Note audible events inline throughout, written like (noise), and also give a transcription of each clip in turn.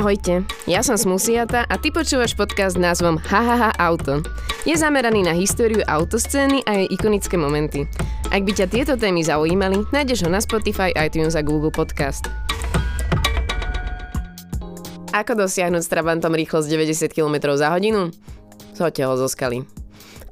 Ahojte, ja som Smusiata a ty počúvaš podcast s názvom Hahaha Auto. Je zameraný na históriu autoscény a jej ikonické momenty. Ak by ťa tieto témy zaujímali, nájdeš ho na Spotify, iTunes a Google Podcast. Ako dosiahnuť s Trabantom rýchlosť 90 km za hodinu? Zhoďte ho zo skaly.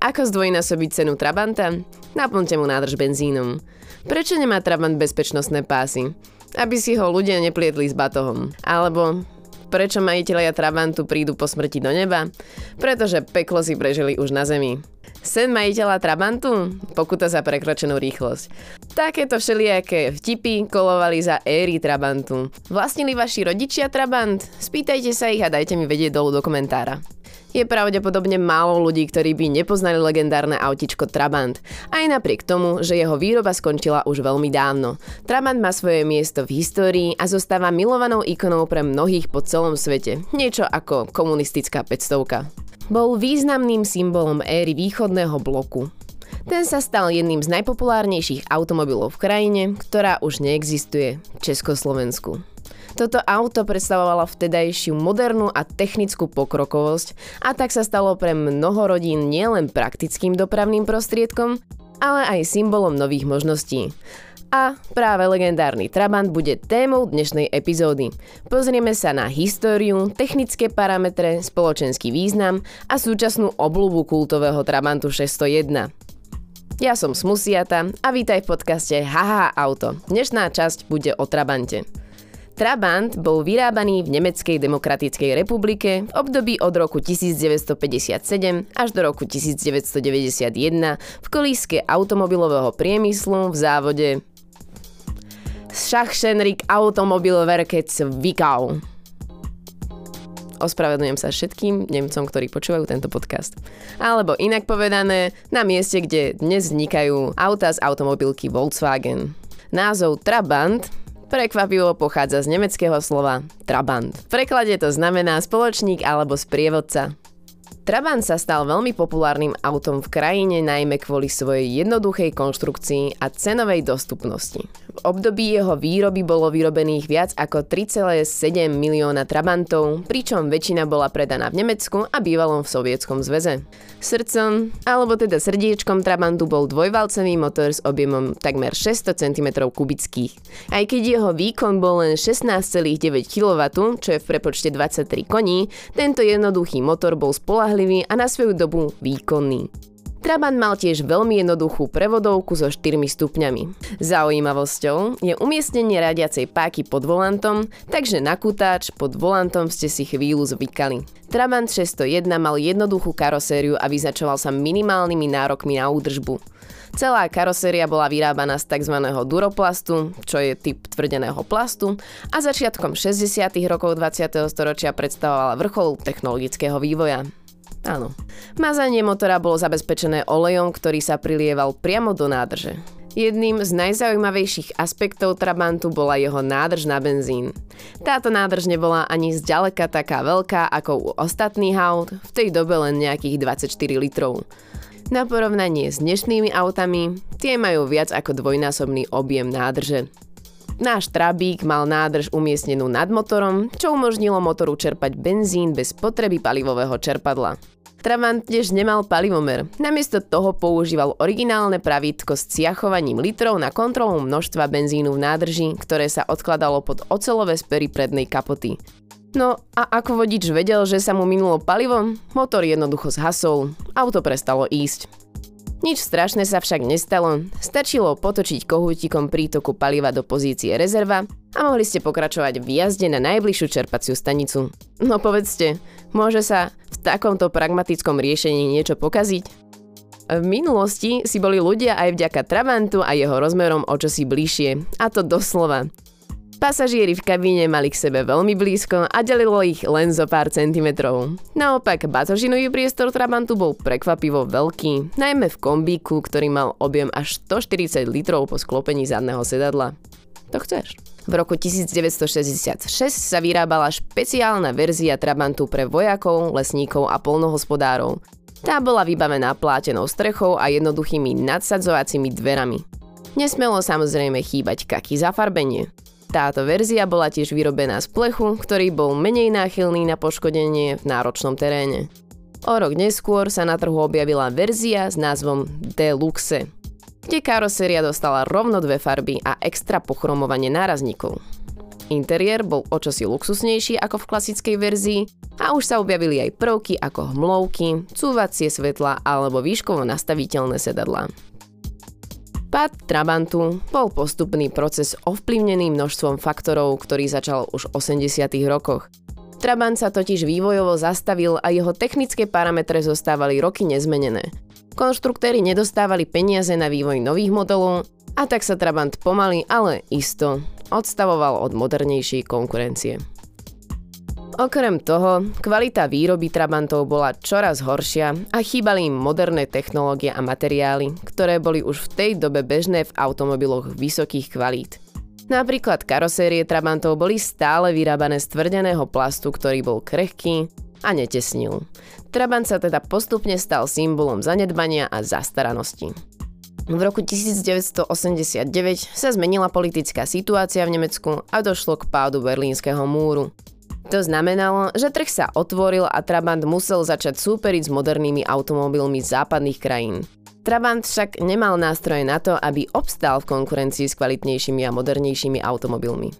Ako zdvojnásobiť cenu Trabanta? Naplňte mu nádrž benzínom. Prečo nemá Trabant bezpečnostné pásy? Aby si ho ľudia neplietli s batohom. Alebo Prečo majiteľia Trabantu prídu po smrti do neba? Pretože peklo si prežili už na zemi. Sen majiteľa Trabantu? Pokuta za prekročenú rýchlosť. Takéto všelijaké vtipy kolovali za éry Trabantu. Vlastnili vaši rodičia Trabant? Spýtajte sa ich a dajte mi vedieť dolu do komentára. Je pravdepodobne málo ľudí, ktorí by nepoznali legendárne autičko Trabant, aj napriek tomu, že jeho výroba skončila už veľmi dávno. Trabant má svoje miesto v histórii a zostáva milovanou ikonou pre mnohých po celom svete, niečo ako komunistická 500. Bol významným symbolom éry východného bloku. Ten sa stal jedným z najpopulárnejších automobilov v krajine, ktorá už neexistuje, Československu. Toto auto predstavovalo vtedajšiu modernú a technickú pokrokovosť a tak sa stalo pre mnoho rodín nielen praktickým dopravným prostriedkom, ale aj symbolom nových možností. A práve legendárny Trabant bude témou dnešnej epizódy. Pozrieme sa na históriu, technické parametre, spoločenský význam a súčasnú obľúbu kultového Trabantu 601. Ja som Smusiata a vítaj v podcaste Haha Auto. Dnešná časť bude o Trabante. Trabant bol vyrábaný v Nemeckej demokratickej republike v období od roku 1957 až do roku 1991 v kolíske automobilového priemyslu v závode Schachschenrik Automobilwerke Zwickau. Ospravedlňujem sa všetkým Nemcom, ktorí počúvajú tento podcast. Alebo inak povedané, na mieste, kde dnes vznikajú auta z automobilky Volkswagen. Názov Trabant Prekvapivo pochádza z nemeckého slova Trabant. V preklade to znamená spoločník alebo sprievodca. Trabant sa stal veľmi populárnym autom v krajine najmä kvôli svojej jednoduchej konštrukcii a cenovej dostupnosti. V období jeho výroby bolo vyrobených viac ako 3,7 milióna Trabantov, pričom väčšina bola predaná v Nemecku a bývalom v Sovietskom zväze. Srdcom, alebo teda srdiečkom Trabantu bol dvojvalcový motor s objemom takmer 600 cm kubických. Aj keď jeho výkon bol len 16,9 kW, čo je v prepočte 23 koní, tento jednoduchý motor bol spolahlivý spolahlivý a na svoju dobu výkonný. Trabant mal tiež veľmi jednoduchú prevodovku so 4 stupňami. Zaujímavosťou je umiestnenie radiacej páky pod volantom, takže na kutáč pod volantom ste si chvíľu zvykali. Trabant 601 mal jednoduchú karosériu a vyznačoval sa minimálnymi nárokmi na údržbu. Celá karoséria bola vyrábaná z tzv. duroplastu, čo je typ tvrdeného plastu, a začiatkom 60. rokov 20. storočia predstavovala vrchol technologického vývoja. Áno. Mazanie motora bolo zabezpečené olejom, ktorý sa prilieval priamo do nádrže. Jedným z najzaujímavejších aspektov Trabantu bola jeho nádrž na benzín. Táto nádrž nebola ani zďaleka taká veľká ako u ostatných aut, v tej dobe len nejakých 24 litrov. Na porovnanie s dnešnými autami, tie majú viac ako dvojnásobný objem nádrže. Náš Trabík mal nádrž umiestnenú nad motorom, čo umožnilo motoru čerpať benzín bez potreby palivového čerpadla. Trabant tiež nemal palivomer. Namiesto toho používal originálne pravítko s ciachovaním litrov na kontrolu množstva benzínu v nádrži, ktoré sa odkladalo pod ocelové spery prednej kapoty. No a ako vodič vedel, že sa mu minulo palivo, motor jednoducho zhasol, auto prestalo ísť. Nič strašné sa však nestalo, stačilo potočiť kohútikom prítoku paliva do pozície rezerva a mohli ste pokračovať v jazde na najbližšiu čerpaciu stanicu. No povedzte, môže sa v takomto pragmatickom riešení niečo pokaziť? V minulosti si boli ľudia aj vďaka Trabantu a jeho rozmerom o čosi bližšie, a to doslova. Pasažieri v kabíne mali k sebe veľmi blízko a delilo ich len zo pár centimetrov. Naopak, batožinový priestor Trabantu bol prekvapivo veľký, najmä v kombíku, ktorý mal objem až 140 litrov po sklopení zadného sedadla. To chceš. V roku 1966 sa vyrábala špeciálna verzia Trabantu pre vojakov, lesníkov a polnohospodárov. Tá bola vybavená plátenou strechou a jednoduchými nadsadzovacími dverami. Nesmelo samozrejme chýbať kaky zafarbenie. Táto verzia bola tiež vyrobená z plechu, ktorý bol menej náchylný na poškodenie v náročnom teréne. O rok neskôr sa na trhu objavila verzia s názvom Deluxe, kde karoséria dostala rovno dve farby a extra pochromovanie nárazníkov. Interiér bol očosi luxusnejší ako v klasickej verzii a už sa objavili aj prvky ako hmlovky, cúvacie svetla alebo výškovo nastaviteľné sedadlá. Pád Trabantu bol postupný proces ovplyvnený množstvom faktorov, ktorý začal už v 80. rokoch. Trabant sa totiž vývojovo zastavil a jeho technické parametre zostávali roky nezmenené. Konštruktéri nedostávali peniaze na vývoj nových modelov a tak sa Trabant pomaly, ale isto odstavoval od modernejšej konkurencie. Okrem toho, kvalita výroby Trabantov bola čoraz horšia a chýbali im moderné technológie a materiály, ktoré boli už v tej dobe bežné v automobiloch vysokých kvalít. Napríklad karosérie Trabantov boli stále vyrábané z tvrdeného plastu, ktorý bol krehký a netesnil. Trabant sa teda postupne stal symbolom zanedbania a zastaranosti. V roku 1989 sa zmenila politická situácia v Nemecku a došlo k pádu Berlínskeho múru. To znamenalo, že trh sa otvoril a Trabant musel začať súperiť s modernými automobilmi západných krajín. Trabant však nemal nástroje na to, aby obstál v konkurencii s kvalitnejšími a modernejšími automobilmi.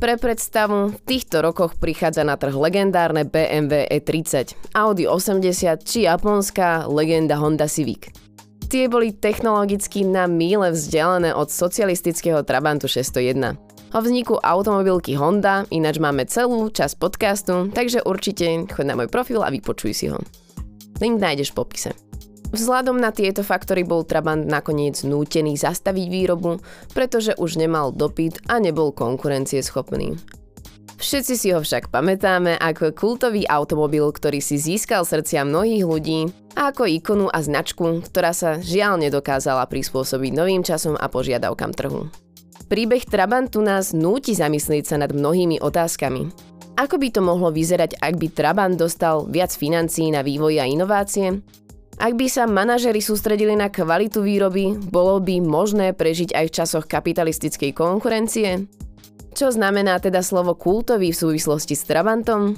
Pre predstavu, v týchto rokoch prichádza na trh legendárne BMW E30, Audi 80 či japonská legenda Honda Civic. Tie boli technologicky na míle vzdialené od socialistického Trabantu 601. O vzniku automobilky Honda ináč máme celú časť podcastu, takže určite choď na môj profil a vypočuj si ho. Link nájdeš v popise. Vzhľadom na tieto faktory bol Trabant nakoniec nútený zastaviť výrobu, pretože už nemal dopyt a nebol konkurencieschopný. Všetci si ho však pamätáme ako kultový automobil, ktorý si získal srdcia mnohých ľudí a ako ikonu a značku, ktorá sa žiaľ nedokázala prispôsobiť novým časom a požiadavkám trhu. Príbeh Trabantu nás núti zamyslieť sa nad mnohými otázkami. Ako by to mohlo vyzerať, ak by Trabant dostal viac financií na vývoj a inovácie? Ak by sa manažeri sústredili na kvalitu výroby, bolo by možné prežiť aj v časoch kapitalistickej konkurencie? Čo znamená teda slovo kultový v súvislosti s Trabantom?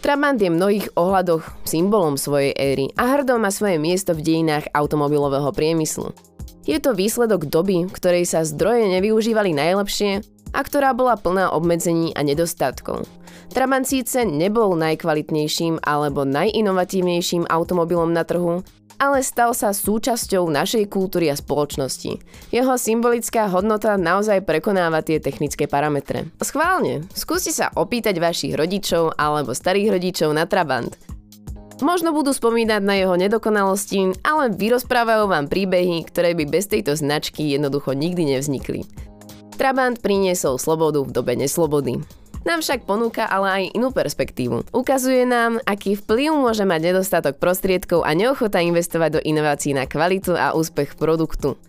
Trabant je v mnohých ohľadoch symbolom svojej éry a hrdo má svoje miesto v dejinách automobilového priemyslu. Je to výsledok doby, ktorej sa zdroje nevyužívali najlepšie a ktorá bola plná obmedzení a nedostatkov. Trabant síce nebol najkvalitnejším alebo najinovatívnejším automobilom na trhu, ale stal sa súčasťou našej kultúry a spoločnosti. Jeho symbolická hodnota naozaj prekonáva tie technické parametre. Schválne, skúste sa opýtať vašich rodičov alebo starých rodičov na Trabant. Možno budú spomínať na jeho nedokonalosti, ale vyrozprávajú vám príbehy, ktoré by bez tejto značky jednoducho nikdy nevznikli. Trabant priniesol slobodu v dobe neslobody. Nám však ponúka ale aj inú perspektívu. Ukazuje nám, aký vplyv môže mať nedostatok prostriedkov a neochota investovať do inovácií na kvalitu a úspech produktu.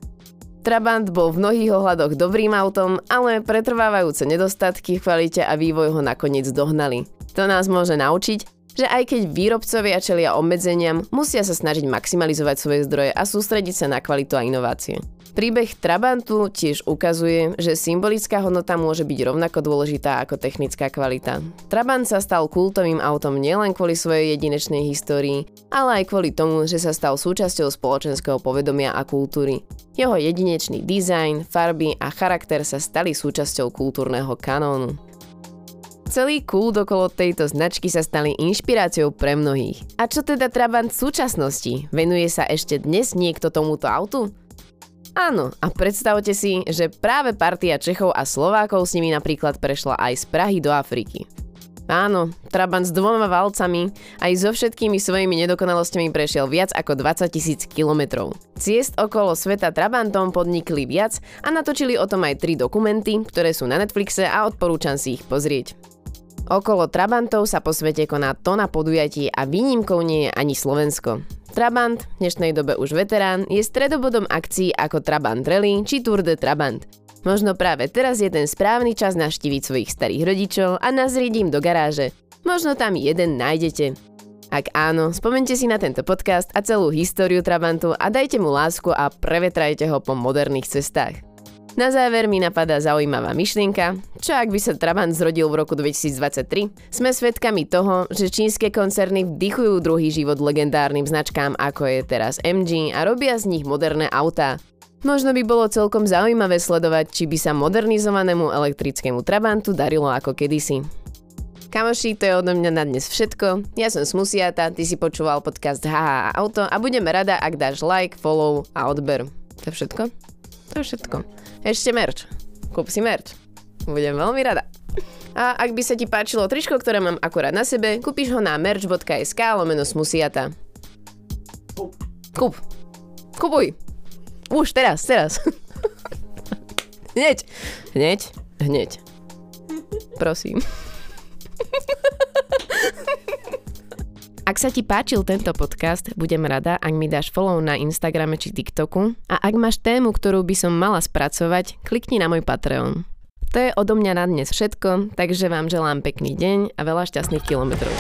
Trabant bol v mnohých ohľadoch dobrým autom, ale pretrvávajúce nedostatky v kvalite a vývoj ho nakoniec dohnali. To nás môže naučiť, že aj keď výrobcovia čelia obmedzeniam, musia sa snažiť maximalizovať svoje zdroje a sústrediť sa na kvalitu a inovácie. Príbeh Trabantu tiež ukazuje, že symbolická hodnota môže byť rovnako dôležitá ako technická kvalita. Trabant sa stal kultovým autom nielen kvôli svojej jedinečnej histórii, ale aj kvôli tomu, že sa stal súčasťou spoločenského povedomia a kultúry. Jeho jedinečný dizajn, farby a charakter sa stali súčasťou kultúrneho kanónu. Celý kult okolo tejto značky sa stali inšpiráciou pre mnohých. A čo teda Trabant v súčasnosti? Venuje sa ešte dnes niekto tomuto autu? Áno, a predstavte si, že práve partia Čechov a Slovákov s nimi napríklad prešla aj z Prahy do Afriky. Áno, Trabant s dvoma valcami aj so všetkými svojimi nedokonalosťami prešiel viac ako 20 tisíc kilometrov. Ciest okolo sveta Trabantom podnikli viac a natočili o tom aj tri dokumenty, ktoré sú na Netflixe a odporúčam si ich pozrieť. Okolo Trabantov sa po svete koná tona podujatí a výnimkou nie je ani Slovensko. Trabant, v dnešnej dobe už veterán, je stredobodom akcií ako Trabant Rally či Tour de Trabant. Možno práve teraz je ten správny čas naštíviť svojich starých rodičov a nazrieť im do garáže. Možno tam jeden nájdete. Ak áno, spomente si na tento podcast a celú históriu Trabantu a dajte mu lásku a prevetrajte ho po moderných cestách. Na záver mi napadá zaujímavá myšlienka, čo ak by sa Trabant zrodil v roku 2023? Sme svedkami toho, že čínske koncerny vdychujú druhý život legendárnym značkám ako je teraz MG a robia z nich moderné autá. Možno by bolo celkom zaujímavé sledovať, či by sa modernizovanému elektrickému Trabantu darilo ako kedysi. Kamoši, to je odo mňa na dnes všetko. Ja som Smusiata, ty si počúval podcast HH Auto a budeme rada, ak dáš like, follow a odber. To je všetko? To je všetko. Ešte merch. Kúp si merch. Budem veľmi rada. A ak by sa ti páčilo tričko, ktoré mám akurát na sebe, kúpiš ho na merch.sk lomeno smusiata. Kúp. Kupuj. Už, teraz, teraz. (laughs) hneď. Hneď. Hneď. Prosím. Ak sa ti páčil tento podcast, budem rada, ak mi dáš follow na Instagrame či TikToku a ak máš tému, ktorú by som mala spracovať, klikni na môj Patreon. To je odo mňa na dnes všetko, takže vám želám pekný deň a veľa šťastných kilometrov.